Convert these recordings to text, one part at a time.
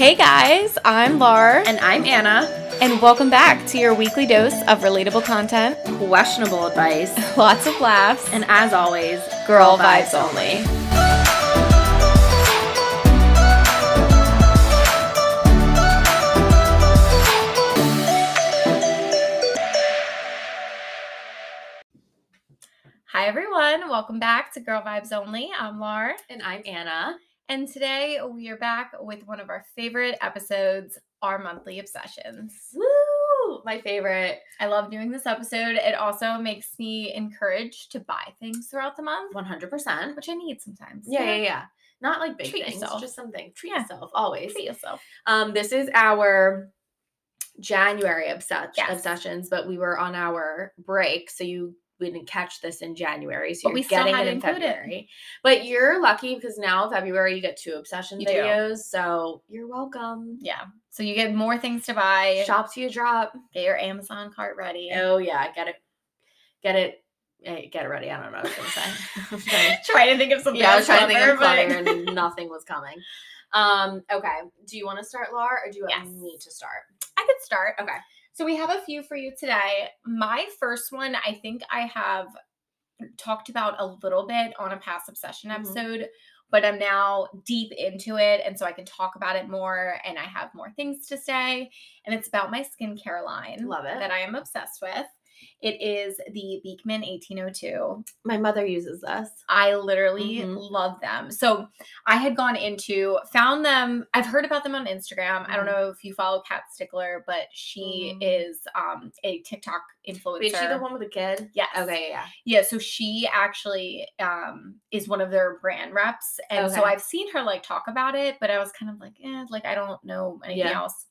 Hey guys, I'm Lar, And I'm Anna. and welcome back to your weekly dose of relatable content, Questionable advice. lots of laughs, And as always, girl vibes only. Hi everyone, welcome back to Girl Vibes Only. I'm Lar, And I'm Anna. And today we are back with one of our favorite episodes, our monthly obsessions. Woo! My favorite. I love doing this episode. It also makes me encouraged to buy things throughout the month, 100%. which I need sometimes. Yeah, yeah, yeah. Not like big Treat things, yourself. just something. Treat Yeah. yourself always. Treat yourself. Um, this is our January obsess- Yes. obsessions, but we were on our break, so you we didn't catch this in January, so But we getting it in include it. February. But you're lucky because now February you get two obsession You do. videos, so you're welcome. Yeah. So you get more things to buy. Shop to your drop. Get your Amazon cart ready. Oh yeah, get it, get it, eh, get it ready. I don't know what I was gonna say. Trying- to think of something. yeah, I was trying to think of clever but- and nothing was coming. Um, okay. Do you want to start, Laura, or do you want Yes. me to start? I could start. Okay. So we have a few for you today. My first one, I think I have talked about a little bit on a past obsession Mhm. episode, but I'm now deep into it. And so I can talk about it more and I have more things to say. And it's about my skincare line Love it. that I am obsessed with. It is the Beekman 1802. My mother uses this. I literally Mhm. love them. So I had gone into, found them. I've heard about them on Instagram. I don't Mhm. know if you follow Kat Stickler, but she Mm. is um, a TikTok influencer. Wait, is she the one with the kid? Yes. Okay, yeah. Yeah. So she actually um, is one of their brand reps, and so I've seen her like talk about it, but I was kind of like, eh, like I don't know anything Yeah. else.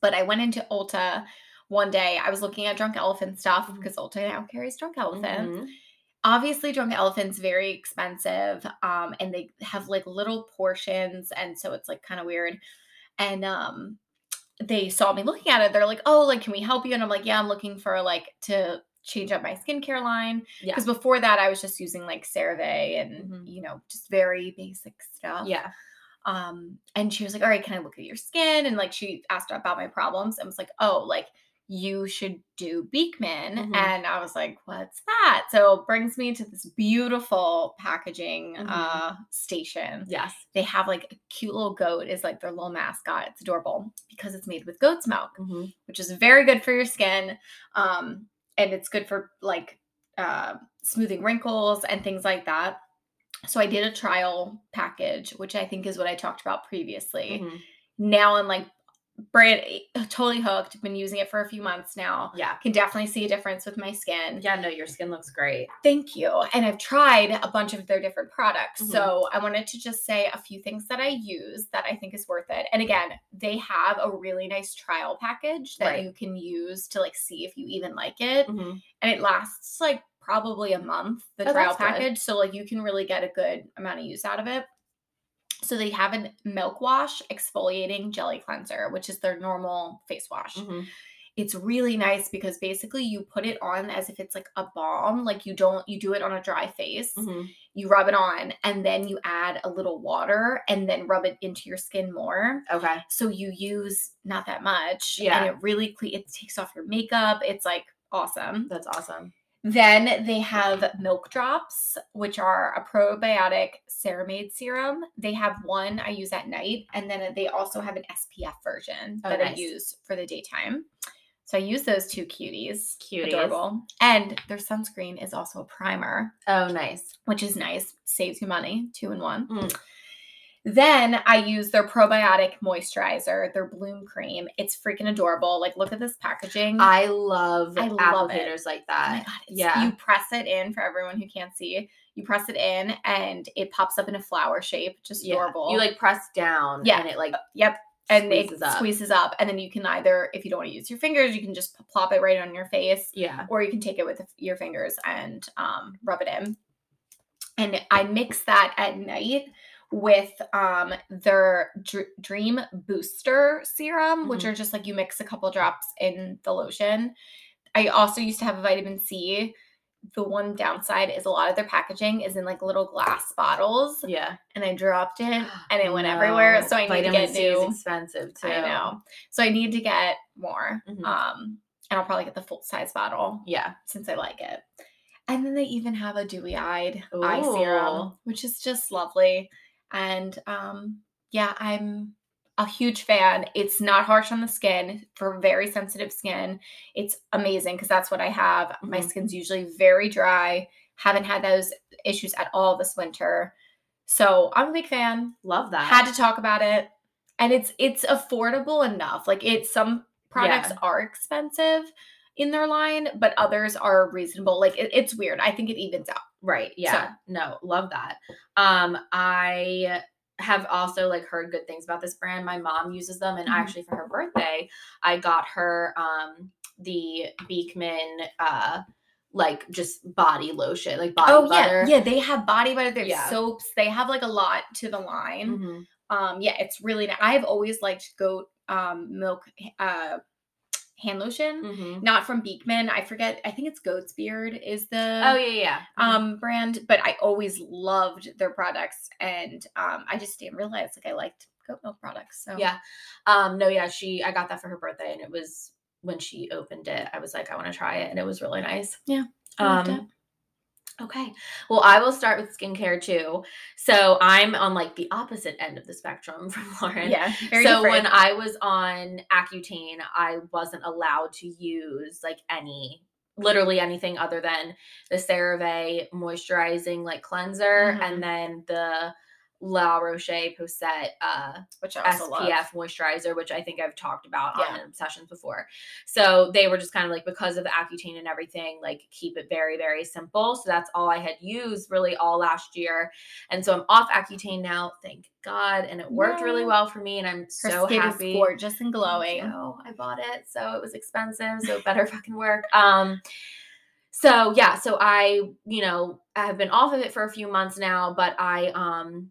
But I went into Ulta one day. I was looking at Drunk Elephant stuff Mhm. because Ulta now carries Drunk Elephant Mhm. obviously drunk elephant's very expensive um and they have like little portions and so it's like kind of weird and um they saw me looking at it they're like oh like can we help you and i'm like yeah i'm looking for like to change up my skincare line Yeah. because before that i was just using like cerave and Mhm. you know just very basic stuff Yeah. um and she was like all right can i look at your skin and like she asked about my problems and was like oh like you should do beekman Mhm. and i was like what's that so it brings me to this beautiful packaging Mhm. uh station Yes. they have like a cute little goat is like their little mascot it's adorable because it's made with goat's milk Mhm. which is very good for your skin um and it's good for like uh smoothing wrinkles and things like that so i did a trial package which i think is what i talked about previously Mhm. now i'm like brand totally hooked been using it for a few months now Yeah. can definitely see a difference with my skin Yeah, no, your skin looks great. thank you and i've tried a bunch of their different products Mhm. so i wanted to just say a few things that i use that i think is worth it and again they have a really nice trial package that Right. you can use to like see if you even like it Mhm. and it lasts like probably a month the Oh, trial that's good. package so like you can really get a good amount of use out of it so they have a milk wash exfoliating jelly cleanser which is their normal face wash Mhm. it's really nice because basically you put it on as if it's like a balm like you don't you do it on a dry face Mhm. you rub it on and then you add a little water and then rub it into your skin more Okay. so you use not that much Yeah. and it really cle- it takes off your makeup it's like awesome That's awesome. Then they have milk drops, which are a probiotic ceramide serum. They have one I use at night, and then they also have an SPF version Oh, that I use for the daytime. So I use those two cuties. Cuties. Adorable. And their sunscreen is also a primer, Oh, nice. which is nice. Saves you money, two in one. Mm. Then I use their probiotic moisturizer, their bloom cream. It's freaking adorable. Like, look at this packaging. I love I love it. applicators like Oh that. god! Yeah. You press it in for everyone who can't see. You press it in, and it pops up in a flower shape. Just Yeah. adorable. You like press down Yeah. and it like yep, and squeezes it up. squeezes up, and then you can either, if you don't want to use your fingers, you can just plop it right on your face, Yeah. or you can take it with your fingers and um, rub it in. And I mix that at night with um their Dr- dream booster serum which Mhm. are just like you mix a couple drops in the lotion i also used to have a vitamin c the one downside is a lot of their packaging is in like little glass bottles, Yeah. and I dropped it and it went everywhere. So I need vitamin to get C new. is expensive too. I know. So I need to get more. Mhm. Um, and I'll probably get the full size bottle Yeah. since I like it. And then they even have a dewy eyed eye serum, which is just lovely. And um, yeah, I'm a huge fan. It's not harsh on the skin for very sensitive skin. It's amazing because that's what I have. My Mhm. skin's usually very dry. Haven't had those issues at all this winter. So I'm a big fan. Love that. Had to talk about it. And it's it's affordable enough. Like it's some products Yeah. are expensive in their line, but others are reasonable. Like it, it's weird. I think it evens out. Right. Yeah. No, love that. Um, I have also like heard good things about this brand. My mom uses them, and Mhm. actually for her birthday, I got her um the Beekman uh like just body lotion, like body oh butter. yeah, yeah. They have body butter. They have Yeah. soaps. They have like a lot to the line. Mhm. Um, yeah, it's really. ni- I've always liked goat um milk uh hand lotion. Mhm. Not from Beekman. I forget. I think it's Goat's Beard is the Oh yeah, yeah. Mhm. um brand, but I always loved their products and um I just didn't realize like I liked goat milk products. So Yeah. Um, no, yeah, she I got that for her birthday and it was when she opened it, I was like, I want to try it, and it was really nice. Yeah, I Um okay. Well, I will start with skincare too. So I'm on like the opposite end of the spectrum from Lauren. yeah. So different. when I was on Accutane, I wasn't allowed to use like any literally anything other than the CeraVe moisturizing like cleanser Mhm. and then the La Roche Posay uh which I SPF love. moisturizer, which I think I've talked about Yeah. on Obsessions before. So they were just kind of like because of the Accutane and everything, like keep it very, very simple. So that's all I had used really all last year. And so I'm off Accutane now, thank God. And it worked really well for me. And I'm Her so happy. gorgeous and glowing. you. I bought it, so it was expensive, so it better fucking work. Um so yeah, so I, you know, I have been off of it for a few months now, but I um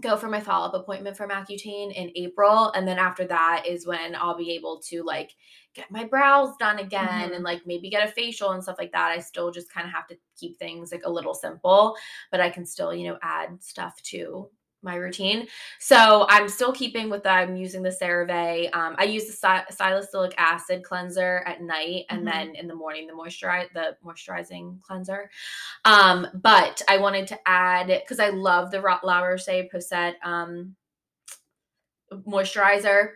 go for my follow-up appointment for Accutane in April and then after that is when I'll be able to like get my brows done again Mhm. and like maybe get a facial and stuff like that. I still just kind of have to keep things like a little simple, but I can still, you know, add stuff to my routine. So I'm still keeping with that. I'm using the CeraVe. Um, I use the si- salicylic acid cleanser at night, and Mhm. then in the morning the moisturize the moisturizing cleanser. Um, but I wanted to add because I love the La Roche Posay um, moisturizer.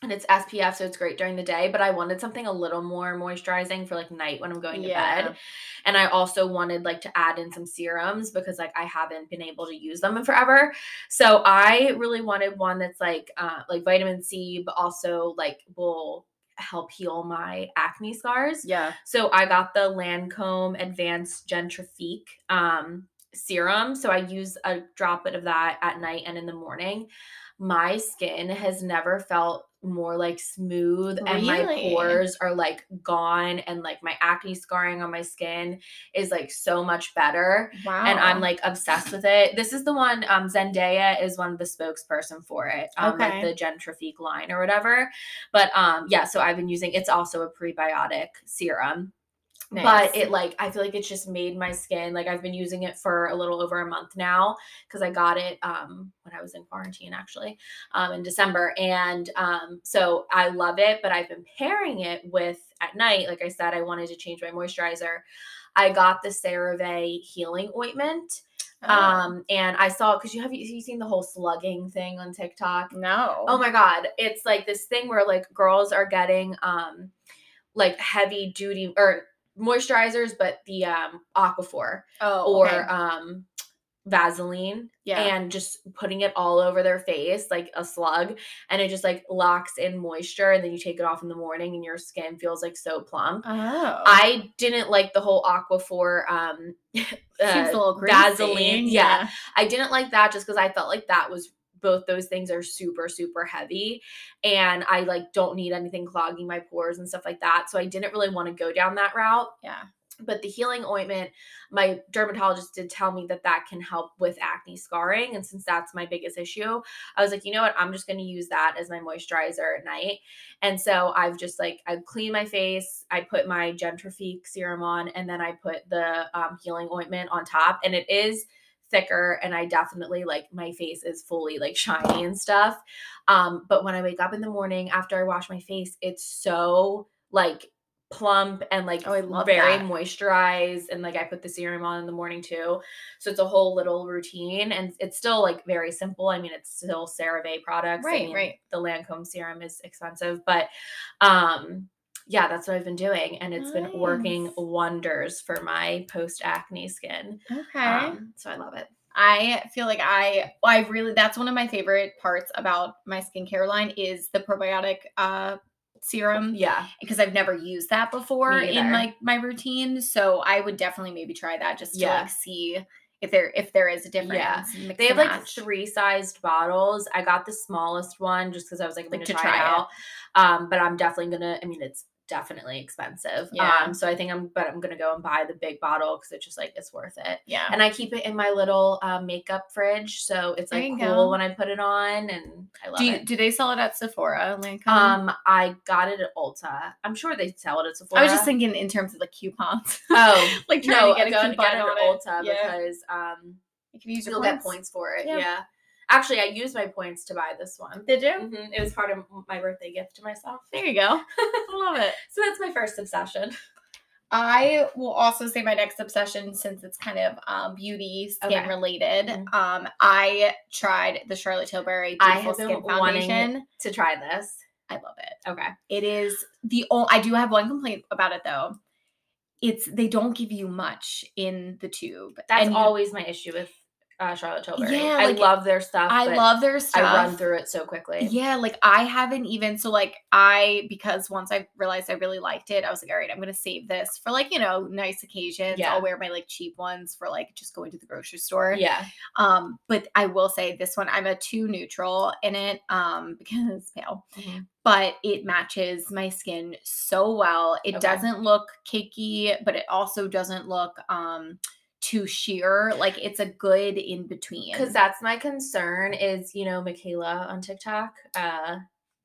And it's SPF, so it's great during the day. But I wanted something a little more moisturizing for like night when I'm going to Yeah. bed. And I also wanted like to add in some serums because like I haven't been able to use them in forever. So I really wanted one that's like uh like vitamin C, but also like will help heal my acne scars. Yeah. So I got the Lancome Advanced Génifique um, serum. So I use a droplet of that at night and in the morning. My skin has never felt more like smooth and my pores are like gone and like my acne scarring on my skin is like so much better Wow. and I'm like obsessed with it. This is the one um Zendaya is one of the spokesperson for it. Um Okay. like the Génifique line or whatever. But um yeah, so I've been using it's also a prebiotic serum. Nice. But it like I feel like it's just made my skin like I've been using it for a little over a month now because I got it um when I was in quarantine actually um in December and um so I love it but I've been pairing it with at night like I said I wanted to change my moisturizer. I got the CeraVe healing ointment Oh. um and I saw because you have you, you seen the whole slugging thing on TikTok no. Oh my god, it's like this thing where like girls are getting um like heavy duty or moisturizers, but the um Aquaphor Oh. or okay. um Vaseline yeah. and just putting it all over their face like a slug and it just like locks in moisture and then you take it off in the morning and your skin feels like so plump. oh. I didn't like the whole Aquaphor um uh, a little greasy. Vaseline. Yeah. I didn't like that just because I felt like that was both those things are super super heavy and I like don't need anything clogging my pores and stuff like that. So I didn't really want to go down that route. Yeah. but the healing ointment my dermatologist did tell me that that can help with acne scarring and since that's my biggest issue i was like you know what i'm just going to use that as my moisturizer at night and so i've just like i clean my face i put my génifique serum on and then i put the um, healing ointment on top and it is thicker and i definitely like my face is fully like shiny and stuff um but when i wake up in the morning after i wash my face it's so like plump and like Oh, I love very that. moisturized and like I put the serum on in the morning too. So it's a whole little routine and it's still like very simple. I mean it's still CeraVe products. I Right, mean, right. The Lancome serum is expensive, but um yeah, that's what I've been doing and it's been working wonders for my post acne skin. Okay. Um, so I love it. I feel like I I really that's one of my favorite parts about my skincare line is the probiotic uh serum Yeah. because I've never used that before in like my routine. So I would definitely maybe try that just to Yeah. like see if there if there is a difference. mix They have like three sized bottles. I got the smallest one just because I was like, I'm Like, gonna to try, try it it. out. Um, but I'm definitely gonna. I mean, it's definitely expensive. Yeah. Um, so I think I'm, but I'm gonna go and buy the big bottle because it's just like it's worth it. yeah. And I keep it in my little uh, makeup fridge, so it's like cool go. when I put it on, and I love Do you, it. do they sell it at Sephora, Lancome? Um, I got it at Ulta. I'm sure they sell it at Sephora. I was just thinking in terms of the coupons. Oh, like trying no, to get a coupon get it at. Ulta Yeah. because um, You can use your you'll points. get points for it. Yeah. Yeah. Actually, I used my points to buy this one. Did you? Mhm, It was part of my birthday gift to myself. There you go. I love it. So that's my first obsession. I will also say my next obsession, since it's kind of um, beauty skin Okay. related. Mhm. Um, I tried the Charlotte Tilbury I Beautiful have been Skin wanting Foundation. To try this. I love it. Okay. It is the only. I do have one complaint about it though. It's they don't give you much in the tube. That's and always my issue with uh, Charlotte Tilbury. Yeah, I like, love their stuff. I love their stuff. I run through it so quickly. Yeah, like I haven't even so like I because once I realized I really liked it, I was like, all right, I'm gonna save this for like, you know, nice occasions. Yeah. I'll wear my like cheap ones for like just going to the grocery store. Yeah. Um, but I will say this one, I'm a two neutral in it, um, because it's pale. Mhm. But it matches my skin so well. It Okay. doesn't look cakey, but it also doesn't look um too sheer. Like it's a good in between. Because that's my concern is, you know, Michaela on TikTok, uh,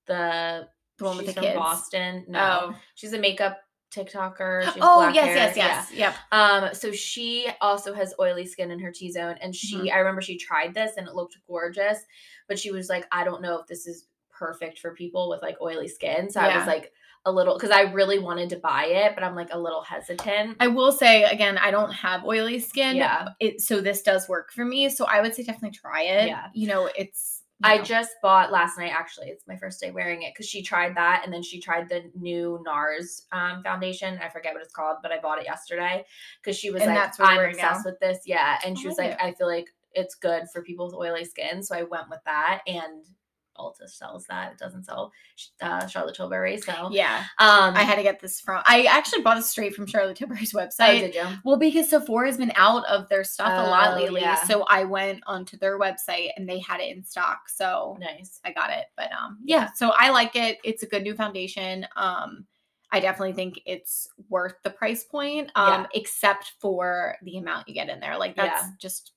the, the one with the from kids. Boston. No. Oh. She's a makeup TikToker. Oh yes, hair. yes, Yeah. yes, Yep. Um, so she also has oily skin in her T zone, and she Mhm. I remember she tried this and it looked gorgeous, but she was like, I don't know if this is perfect for people with like oily skin. So I was like a little because I really wanted to buy it, but I'm like a little hesitant. I will say again, I don't have oily skin. Yeah. It so this does work for me. So I would say definitely try it. Yeah. You know, it's you I know. just bought last night. Actually, it's my first day wearing it because she tried that, and then she tried the new NARS um, foundation. I forget what it's called, but I bought it yesterday because she was And like, "I'm wearing now? obsessed with this." Yeah, and she was like like, "I feel like it's good for people with oily skin," so I went with that. And Ulta sells that; it doesn't sell uh, Charlotte Tilbury. So, yeah. um, I had to get this from I actually bought it straight from Charlotte Tilbury's Oh, website. did you? well, because Sephora has been out of their stuff a lot Oh, lately. yeah. So I went onto their website and they had it in stock. So Nice. I got it. But um yeah, Yeah. so I like it. It's a good new foundation. Um I definitely think it's worth the price point. Um Yeah. except for the amount you get in there. Like that's Yeah. just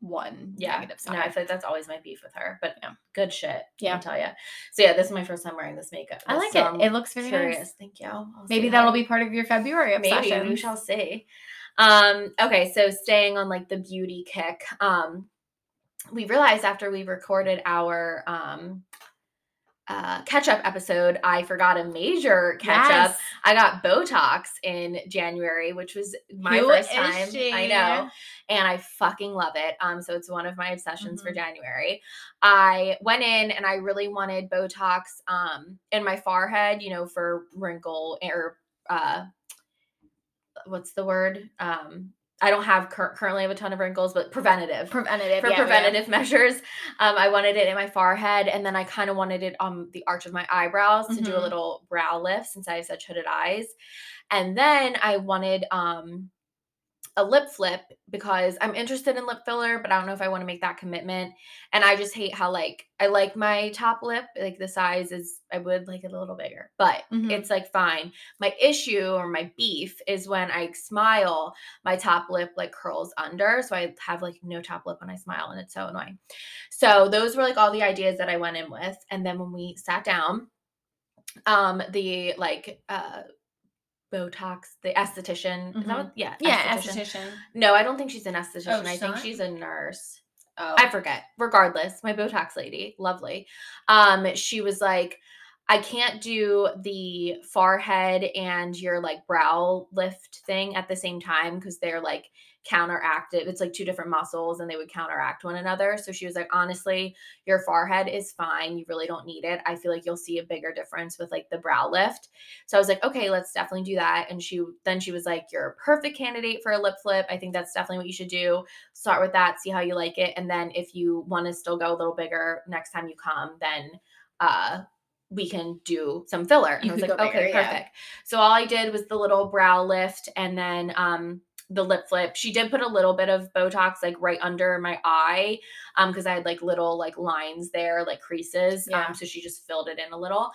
one Yeah, negative no. I feel like that's always my beef with her, but Yeah. good shit. Yeah. I tell you. So yeah, this is my first time wearing this makeup. I like so it. I'm It looks very curious. nice. Thank you. I'll Maybe that'll how- be part of your February obsession. maybe we shall see. Um, okay, so staying on like the beauty kick, um, we realized after we recorded our um uh catch up episode, I forgot a major catch up. Yes. I got Botox in January, which was my Who first time. I know. And I fucking love it. Um, so it's one of my obsessions for Mhm. January. I went in and I really wanted Botox um in my forehead, you know, for wrinkle or uh what's the word? Um I don't have cur- currently have a ton of wrinkles, but preventative Preventative. for yeah, yeah. preventative measures. Um, I wanted it in my forehead, and then I kind of wanted it on the arch of my eyebrows to do a Mhm. little brow lift since I have such hooded eyes. And then I wanted um, a lip flip because I'm interested in lip filler, but I don't know if I want to make that commitment. And I just hate how like I like my top lip, like the size is I would like it a little bigger, but Mhm. it's like fine. My issue or my beef is when I smile, my top lip like curls under, so I have like no top lip when I smile, and it's so annoying. So those were like all the ideas that I went in with, and then when we sat down, um, the like uh Botox, the esthetician. Is that what? Yeah. Yeah, esthetician. esthetician. No, I don't think she's an esthetician. Oh, I think not? she's a nurse. Oh. I forget. Regardless, my Botox lady, lovely. Um, she was like, I can't do the forehead and your like brow lift thing at the same time because they're like counteractive. It's like two different muscles and they would counteract one another. So she was like, honestly, your forehead is fine. You really don't need it. I feel like you'll see a bigger difference with like the brow lift. So I was like, okay, let's definitely do that. And she then she was like, you're a perfect candidate for a lip flip. I think that's definitely what you should do. Start with that, see how you like it. And then if you want to still go a little bigger next time you come, then uh we can do some filler. And You I was like, okay, bigger, yeah. perfect. So all I did was the little brow lift and then um the lip flip. She did put a little bit of Botox like right under my eye um because I had like little like lines there, like creases. Yeah. Um so she just filled it in a little.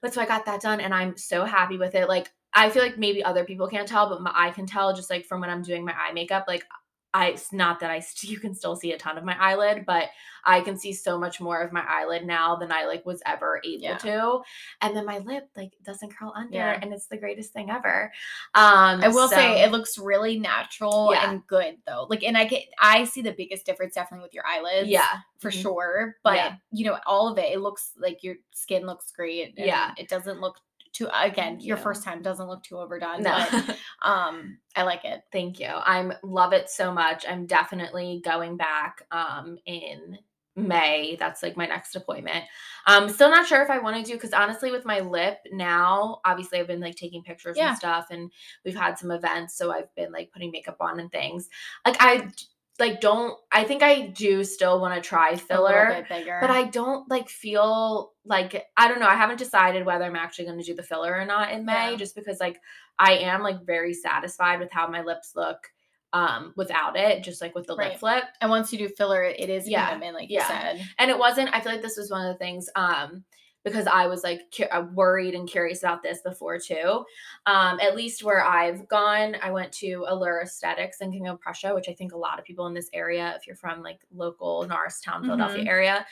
But so I got that done and I'm so happy with it. Like I feel like maybe other people can't tell, but my, I can tell just like from when I'm doing my eye makeup. Like I, it's not that I, st- you can still see a ton of my eyelid, but I can see so much more of my eyelid now than I like was ever able Yeah. to. And then my lip like doesn't curl under, Yeah. and it's the greatest thing ever. Um, I will so- say it looks really natural Yeah. and good though. Like, and I get, I see the biggest difference definitely with your eyelids. yeah, for Mhm. sure. But you know, all of it, it looks like your skin looks great. Yeah. it doesn't look too. Again, Thank your you. first time doesn't look too overdone. no. But um, I like it. Thank you. I'm love it so much. I'm definitely going back um in May. That's like my next appointment. Um still not sure if I want to do because honestly with my lip now, obviously I've been like taking pictures Yeah. and stuff and we've had some events so I've been like putting makeup on and things. Like I like don't I think I do still want to try A filler. bit bigger. But I don't like feel like I don't know. I haven't decided whether I'm actually going to do the filler or not in May, Yeah. just because like I am like very satisfied with how my lips look um without it, just like with the lip flip. and once you do filler, it, is Yeah. commitment, like Yeah. you said. And it wasn't. I feel like this was one of the things um because I was like cu- uh, worried and curious about this before too. Um, at least where I've gone, I went to Allure Aesthetics in King of Prussia, which I think a lot of people in this area, if you're from like local Norristown, Philadelphia Mhm. area,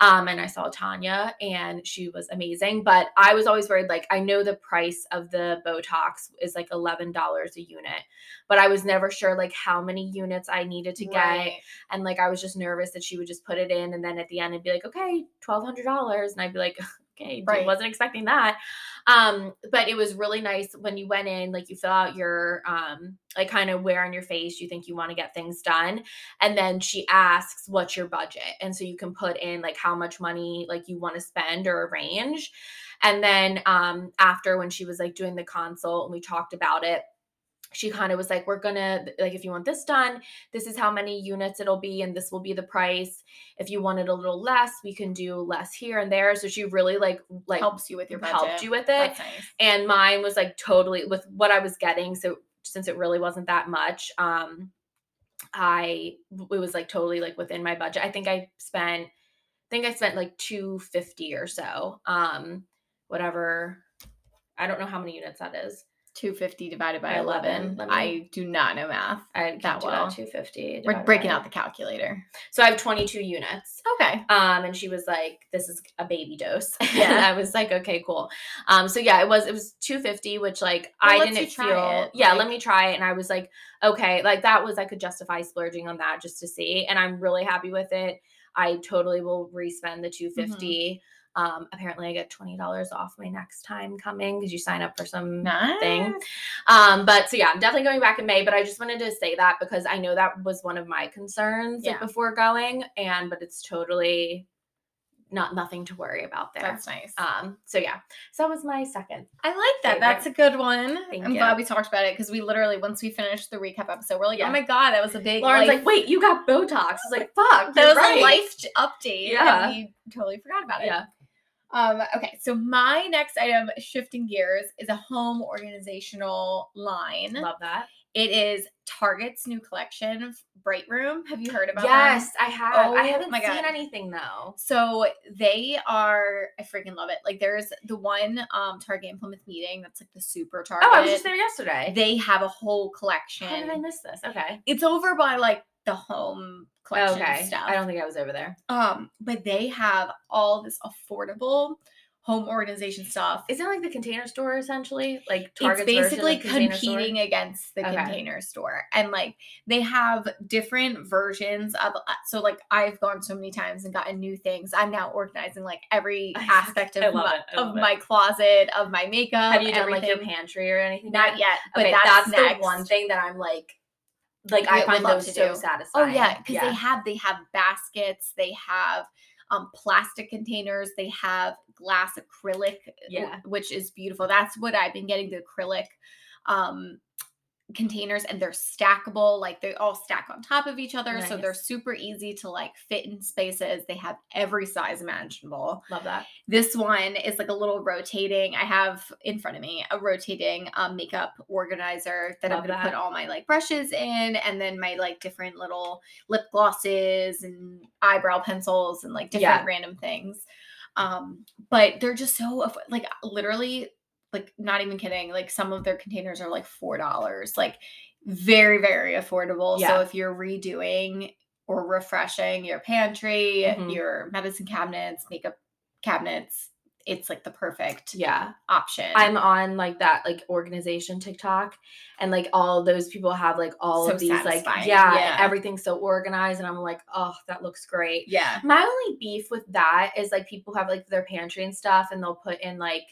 um, and I saw Tanya and she was amazing. But I was always worried, like I know the price of the Botox is like eleven dollars a unit, but I was never sure like how many units I needed to get and like I was just nervous that she would just put it in and then at the end it'd be like, okay, twelve hundred dollars. And I'd be like, okay, Right. wasn't expecting that. Um, but it was really nice when you went in, like you fill out your um like kind of where on your face you think you want to get things done. And then she asks what's your budget. And so you can put in like how much money like you want to spend or a range. And then um after when she was like doing the consult and we talked about it, she kind of was like, We're gonna like if you want this done, this is how many units it'll be, and this will be the price. If you want it a little less, we can do less here and there. So she really like like helps you with your budget. helped you with it. That's nice. And mine was like totally with what I was getting. So since it really wasn't that much, um, I it was like totally like within my budget. I think I spent I think I spent like 250 or so. Um, whatever. I don't know how many units that is. 250 divided by By 11. 11, me- I do not know math. I That well. 250. We're breaking out the calculator. So I have 22 units. Okay. Um, and she was like, "This is a baby dose." Yeah. and I was like, "Okay, cool." Um, so yeah, it was it was 250, which like Well, I didn't try feel. it, yeah, like- let me try it, and I was like, "Okay," like that was I could justify splurging on that just to see, and I'm really happy with it. I totally will respend the 250. Mm-hmm. Um, apparently, I get twenty dollars off my next time coming because you sign up for some Nice. thing. Um, but so yeah, I'm definitely going back in May, but I just wanted to say that because I know that was one of my concerns like, before going, and but it's totally not nothing to worry about there. That's nice. um, so yeah, so that was my second. I like that. favorite. That's a good one. Thank I'm you. glad we talked about it because we literally, once we finished the recap episode, we're like, Yeah. oh my God, that was a big Lauren's life- like, wait, you got Botox? I was like, fuck, that was right. a life update. Yeah. And we totally forgot about it. Yeah, Um, okay, so my next item, shifting gears, is a home organizational line. love that. It is Target's new collection, Brightroom. Have you heard about them? Yes, I have. Oh I haven't seen God. anything though. So they are, I freaking love it. Like there's the one um Target in Plymouth meeting that's like the super Target. Oh, I was just there yesterday. They have a whole collection. How did I miss this? Okay. It's over by like the home collection okay. stuff. I don't think I was over there. um, but they have all this affordable home organization stuff. Isn't it like the container store essentially? Like Target's it's basically container store? competing against the Okay. container store and like they have different versions of uh, so like i've gone so many times and gotten new things i'm now organizing like every aspect of, my, of it. my closet of my makeup Have you done like your pantry or anything? not yet but okay, that's, that's, the one thing that I'm like, like I find those so do. satisfying. Oh yeah, because they have they have baskets, they have um plastic containers, they have glass acrylic, w- Yeah. which is beautiful. That's what I've been getting the acrylic um containers and they're stackable like they all stack on top of each other so they're super easy to like fit in spaces they have every size imaginable love that. this one is like a little rotating. I have in front of me a rotating um, makeup organizer that I'm going to put all my like brushes in, and then my like different little lip glosses and eyebrow pencils and like different Yeah. random things. Um, but they're just so like literally like not even kidding. Like some of their containers are like four dollars. Like very very affordable. Yeah. So if you're redoing or refreshing your pantry, Mhm. your medicine cabinets, makeup cabinets, it's like the perfect Yeah. option. I'm on like that like organization TikTok and like all those people have like all So of these like yeah, yeah. everything's so organized and I'm like, oh, that looks great. yeah. My only beef with that is like people have like their pantry and stuff and they'll put in like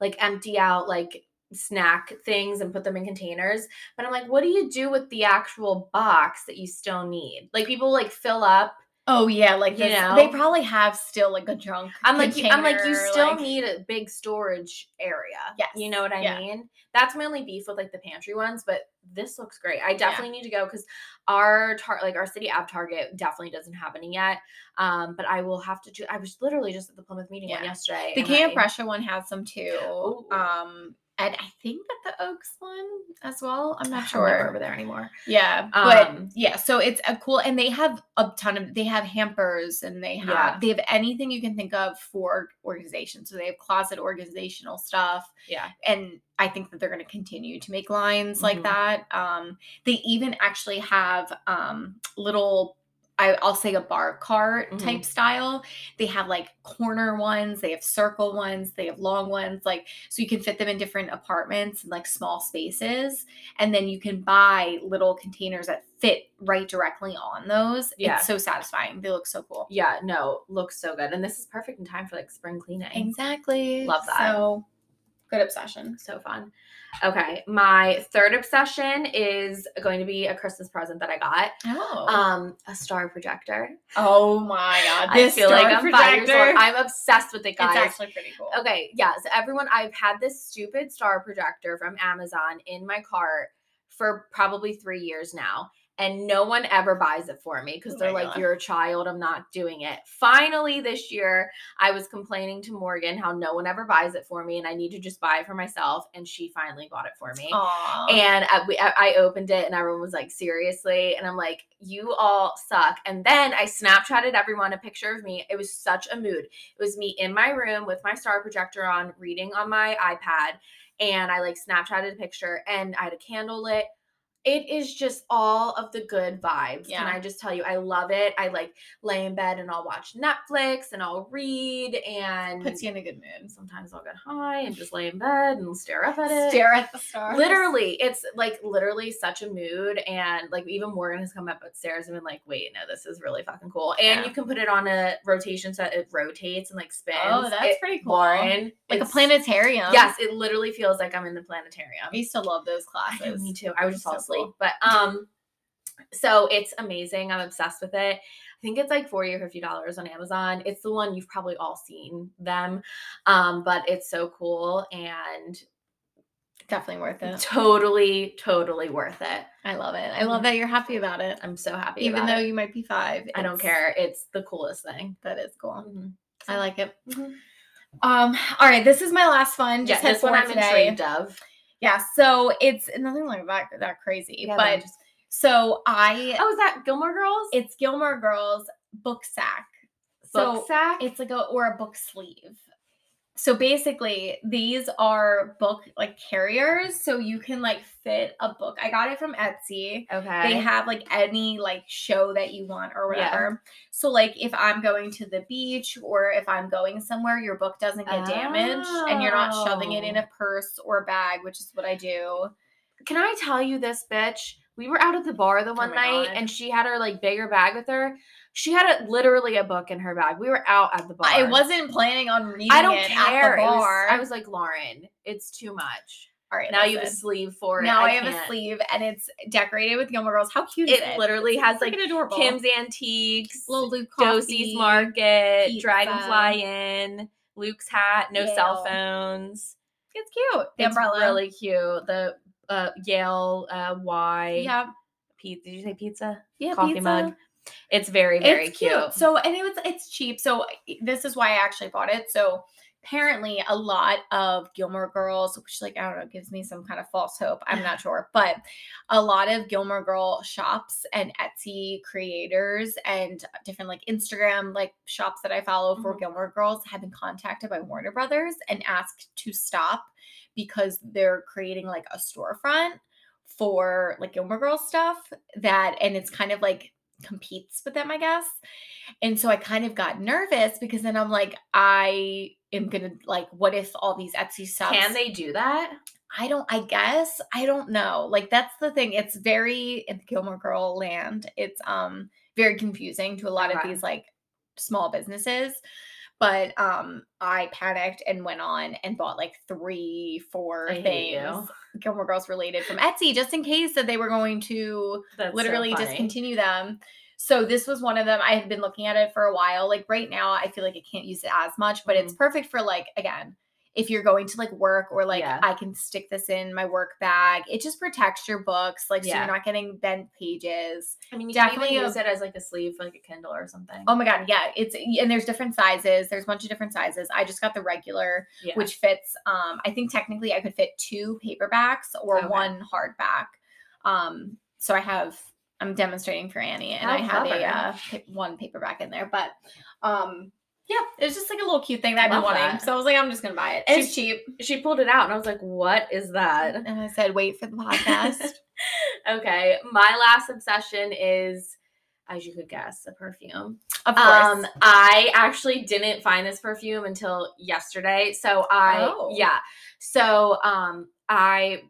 like empty out like snack things and put them in containers. But I'm like, what do you do with the actual box that you still need? Like people like fill up. Oh yeah, like You this, know? they probably have still like a junk. I'm like, you, I'm like, you still like- need a big storage area. Yes, You know what I yeah. mean? That's my only beef with like the pantry ones, but this looks great. I definitely need to go because our tar- like our city app Target definitely doesn't have any yet. Um, but I will have to do. I was literally just at the Plymouth meeting one yesterday. The Camp I- Prussia one has some too. Ooh. Um, and I think that the Oaks one as well. I'm not sure. over there anymore. Yeah, but Um, yeah, so it's a cool, and they have a ton of. They have hampers, and they have Yeah. they have anything you can think of for organization. So they have closet organizational stuff, Yeah. and I think that they're going to continue to make lines like Mhm. that. Um, they even actually have um little. I, I'll say a bar cart Mhm. type style. They have like corner ones, they have circle ones, they have long ones, like so you can fit them in different apartments and like small spaces. And then you can buy little containers that fit right directly on those. Yeah. It's so satisfying. They look so cool. Yeah. No, looks so good, and this is perfect in time for like spring cleaning. Exactly. Love that. So good obsession. So fun. Okay, my third obsession is going to be a Christmas present that I got. Oh. Um, a star projector. oh my god. I This feel like I'm five years old. projector. I'm obsessed with it, It's guys. actually pretty cool. Okay, yeah. So everyone, I've had this stupid star projector from Amazon in my cart for probably three years now. And no one ever buys it for me because Oh they're like, God. You're a child. I'm not doing it. Finally, this year, I was complaining to Morgan how no one ever buys it for me and I need to just buy it for myself. And she finally bought it for me. Aw. And I, we, I I opened it and everyone was like, seriously? And I'm like, you all suck. And then I Snapchatted everyone a picture of me. It was such a mood. It was me in my room with my star projector on, reading on my iPad. And I like Snapchatted a picture and I had a candle lit. It is just all of the good vibes. Yeah. Can I just tell you, I love it. I like lay in bed and I'll watch Netflix and I'll read and puts you in a good mood. sometimes I'll get high and just lay in bed and stare up at it Stare at the stars. literally it's like literally such a mood and like even morgan has come up upstairs and been like wait no this is really fucking cool and Yeah. you can put it on a rotation so it rotates and like spins Oh, that's It- pretty cool. lauren Like a planetarium. yes it literally feels like i'm in the planetarium I used to love those classes. me too i would just fall asleep but um so it's amazing i'm obsessed with it I think it's like 40 or 50 dollars on Amazon. It's the one you've probably all seen them. Um, but it's so cool and Definitely worth it. totally, totally worth it. I love it. I love that you're happy about it. I'm so happy. Even though it. you might be five. I don't care. It's the coolest thing. That is cool. Mhm. I like it. Mhm. Um, all right, this is my last one. Yeah, Just had this one I'm today. intrigued of. Yeah, so it's nothing like that that crazy. Yeah, but just- so I oh, is that Gilmore Girls? it's Gilmore Girls book sack. Book So sack. it's like a or a book sleeve. So basically, these are book like carriers, so you can like fit a book. I got it from Etsy. okay. They have like any like show that you want or whatever Yeah. So like if I'm going to the beach or if I'm going somewhere, your book doesn't get damaged and you're not shoving it in Oh. a purse or bag, which is what I do. Can I tell you this, bitch? We were out at the bar the oh one my night God. and she had her like bigger bag with her. She had a, literally a book in her bag. We were out at the bar. I wasn't planning on reading I don't it care. at the It was- bar. I was like, Lauren, it's too much. All right, now you have a sleeve for it. Now I, have can't. a sleeve and it's decorated with Gilmore Girls. How cute is It it? literally It's has like adorable. Kim's Antiques, little Luke Doose's. Market, pizza. Dragonfly Inn, Luke's hat, no cell phones. It's cute. The it's umbrella. really cute. The uh, Yale uh, Y. yeah, Pizza. Did you say pizza? yeah. Coffee pizza. mug. It's very very it's cute. So and it was it's cheap. So this is why I actually bought it. So apparently a lot of Gilmore Girls, which like I don't know, gives me some kind of false hope. I'm not sure, but a lot of Gilmore Girl shops and Etsy creators and different like Instagram like shops that I follow for Mhm. Gilmore Girls have been contacted by Warner Brothers and asked to stop because they're creating like a storefront for like Gilmore Girls stuff that and it's kind of like competes with them, I guess. And so I kind of got nervous because then I'm like, I am gonna like, what if all these Etsy subs? Can they do that? I don't. I guess I don't know. Like that's the thing. It's very in Gilmore Girl land. It's um very confusing to a lot Okay. of these like small businesses. But um, I panicked and went on and bought like three, four I things. Gilmore Girls related from Etsy, just in case that they were going to That's literally funny. discontinue them. So this was one of them. I have been looking at it for a while. Like right now, I feel like I can't use it as much, but it's mm-hmm. perfect for like again, if you're going to like work or like Yeah. I can stick this in my work bag. It just protects your books, like so you're not getting bent pages. I mean, you definitely use it as like a sleeve for like a Kindle or something. Oh my god, yeah, it's and there's different sizes. There's a bunch of different sizes. I just got the regular, yeah. which fits. Um, I think technically I could fit two paperbacks or Okay. one hardback. Um, so I have. I'm demonstrating for Annie, and How I had a uh, one paperback in there, but um, yeah, it's just like a little cute thing that I've been Love wanting. that. So I was like, I'm just gonna buy it. And it's She's- cheap. she pulled it out, and I was like, "What is that?" And I said, wait for the podcast. okay, my last obsession is, as you could guess, a perfume. of course. Um, I actually didn't find this perfume until yesterday. So I, Oh. yeah. So um, I,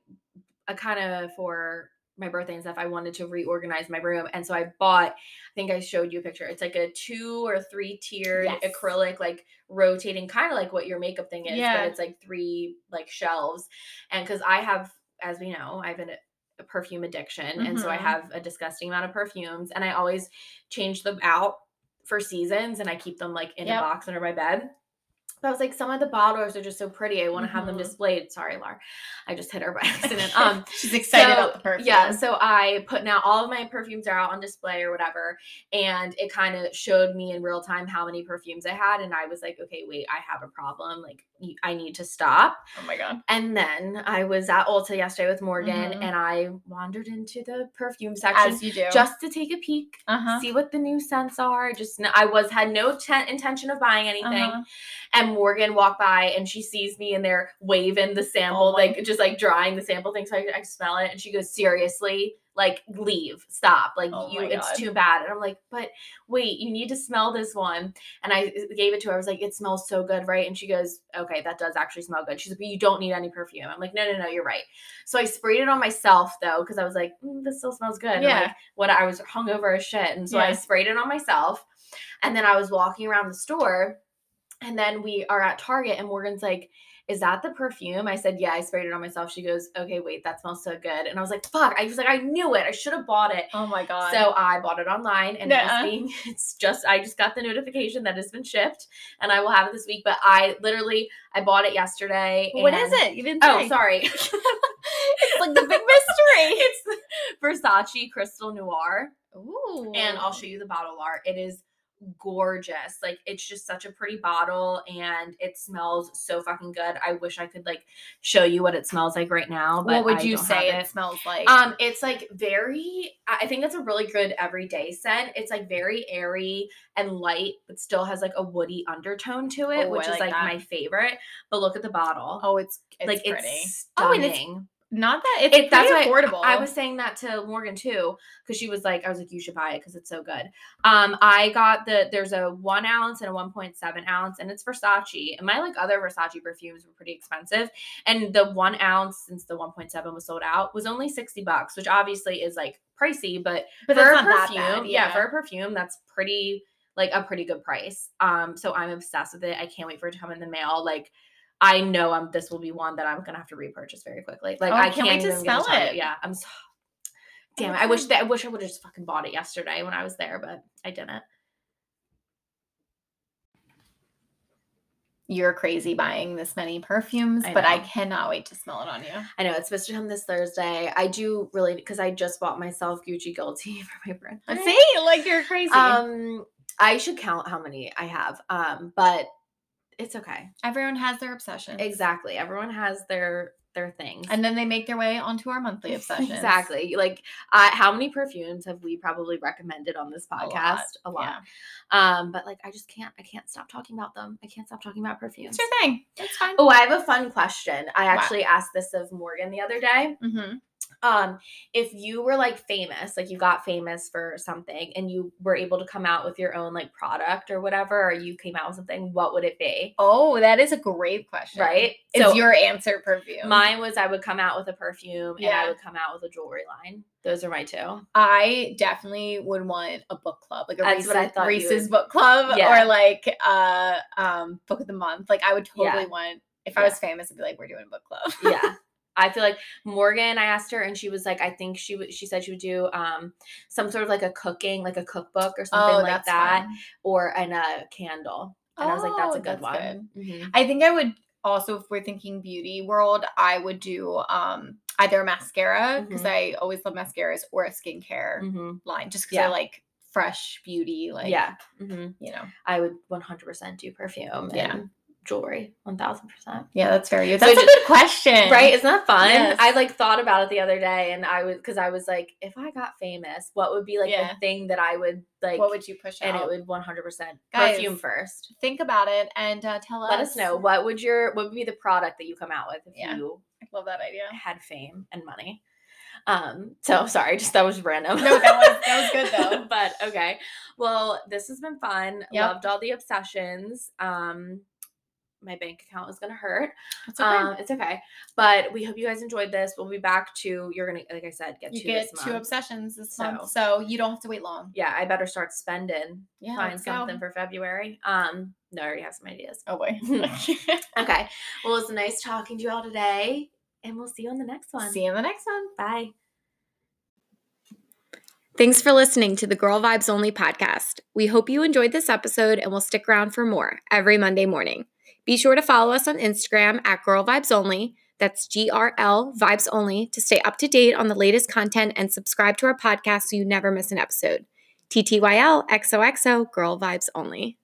I kind of for my birthday and stuff, I wanted to reorganize my room, and so I bought. I think I showed you a picture. It's like a two or three tiered Yes. acrylic, like rotating, kind of like what your makeup thing is, Yeah. but it's like three like shelves. And because I have, as we know, I have an, a perfume addiction, and so I Mhm. have a disgusting amount of perfumes, and I always change them out for seasons and I keep them like in Yep. a box under my bed. I was like, some of the bottles are just so pretty. I want to have them Mhm. displayed. Sorry, Laura. I just hit her by accident. Um she's excited so, about the perfume. Yeah, so I put now all of my perfumes are out on display or whatever, and it kind of showed me in real time how many perfumes I had, and I was like, okay, wait, I have a problem. Like, I need to stop. oh my god. And then I was at Ulta yesterday with Morgan, Mhm. and I wandered into the perfume section As you do. just to take a peek uh-huh. see what the new scents are. Just I was had no ten intention of buying anything, Uh-huh. and Morgan walked by and she sees me and they're waving the sample, Oh like just like drying the sample thing. So I, I smell it, and she goes, "Seriously." Like leave, stop. Like Oh you, it's too bad. And I'm like, but wait, you need to smell this one. And I uh, gave it to her. I was like, it smells so good, right? And she goes, okay, that does actually smell good. She's like, but you don't need any perfume. I'm like, no, no, no, you're right. So I sprayed it on myself though, because I was like, mm, this still smells good. Yeah. like, what I was hungover as shit. And so I sprayed it on myself. And then I was walking around the store. And then we are at Target and Morgan's like, is that the perfume? I said, yeah, I sprayed it on myself. She goes, okay, wait, that smells so good. And I was like, fuck. I was like, I knew it. I should have bought it. Oh my god. So I bought it online and Nuh-uh. it's being it's just I just got the notification that it's been shipped and I will have it this week. But I literally I bought it yesterday. what is it? You didn't Oh, say. sorry. it's like the big mystery. it's Versace Crystal Noir. Ooh. And I'll show you the bottle art. It is gorgeous. Like it's just such a pretty bottle and it smells so fucking good. I wish I could like show you what it smells like right now. But what would you say have it. smells like? Um, it's like very. I think it's a really good everyday scent. It's like very airy and light, but still has like a woody undertone to it, Oh, which I is like like my favorite. But look at the bottle. oh, it's it's like pretty. it's Oh, and stunning. it's Not that it's It- that's affordable. I was saying that to Morgan too, because she was like, I was like, you should buy it because it's so good. Um, I got the there's a one ounce and a 1.7 ounce, and it's Versace. And my like other Versace perfumes were pretty expensive. And the one ounce, since the 1.7 was sold out, was only 60 bucks, which obviously is like pricey, but, but for that's a not that perfume, bad. yeah. for a perfume, that's pretty like a pretty good price. Um, so I'm obsessed with it. I can't wait for it to come in the mail. Like I know I'm this will be one that I'm gonna have to repurchase very quickly. Like Oh, I can't can't, wait to smell it. Yeah, I'm so damn it. I wish that I wish I would have just fucking bought it yesterday when I was there, but I didn't. You're crazy buying this many perfumes, I but I cannot wait to smell it on you. I know it's supposed to come this Thursday. I do really because I just bought myself Gucci Guilty for my birthday. See, like you're crazy. Um, I should count how many I have. Um, but it's okay. Everyone has their obsession. Exactly. Everyone has their their things. And then they make their way onto our monthly obsessions. Exactly. Like, how many perfumes have we probably recommended on this A lot, podcast? A lot. Yeah. Um, but like, I just can't. I can't stop talking about them. I can't stop talking about perfumes. It's your thing. It's fine. Oh, I have a fun question. I Wow. actually asked this of Morgan the other day. Mm-hmm. Um, if you were like famous, like you got famous for something, and you were able to come out with your own like product or whatever, or you came out with something, what would it be? Oh, that is a great question. Right. Is So- your answer perfume? Mine was I would come out with a perfume and I would come out with a jewelry line. Those are my two. I definitely would want a book club, like a That's Reese's, what I thought Reese's would- book club, Yeah. or like uh um book of the month. Like I would Yeah. totally want if I was famous, I'd be like, we're doing a book club. yeah i feel like morgan i asked her and she was like i think she would she said she would do um some sort of like a cooking like a cookbook or something oh, like that fun. or and a candle and i was like that's a Oh, good that's one Mhm. I think I would also, if we're thinking beauty world, I would do um either a mascara because Mhm. I always love mascaras or a skincare Mhm. line, just because I like fresh beauty. Like yeah Mhm. you know, i would 100% do perfume Yeah. and jewelry 1000% yeah, that's very good. So That's a just- good question, right isn't that fun Yes. i like thought about it the other day and i was because i was like if i got famous what would be like Yeah. the thing that i would like What would you push out? and out? it would 100% Guys, perfume first think about it and uh, tell us. let us know what would your what would be the product that you come out with if Yeah. you I love that idea. had fame and money um so sorry just that was random No, that was- that was good, though. but okay well this has been fun Yep. loved all the obsessions um my bank account is gonna hurt It's okay. um it's okay but we hope you guys enjoyed this we'll be back to you're gonna like i said get you to get this two month. obsessions this So- month, so you don't have to wait long. yeah i better start spending Yeah, find let's go. something for february um no i already have some ideas Oh boy. Okay. Well, it's nice talking to you all today, and we'll see you on the next one. See you in the next one. Bye. Thanks for listening to the Girl Vibes Only podcast. We hope you enjoyed this episode and will stick around for more every Monday morning. Be sure to follow us on Instagram at Girl Vibes Only. That's G R L Vibes Only to stay up to date on the latest content and subscribe to our podcast so you never miss an episode. TTYL XOXO Girl Vibes Only.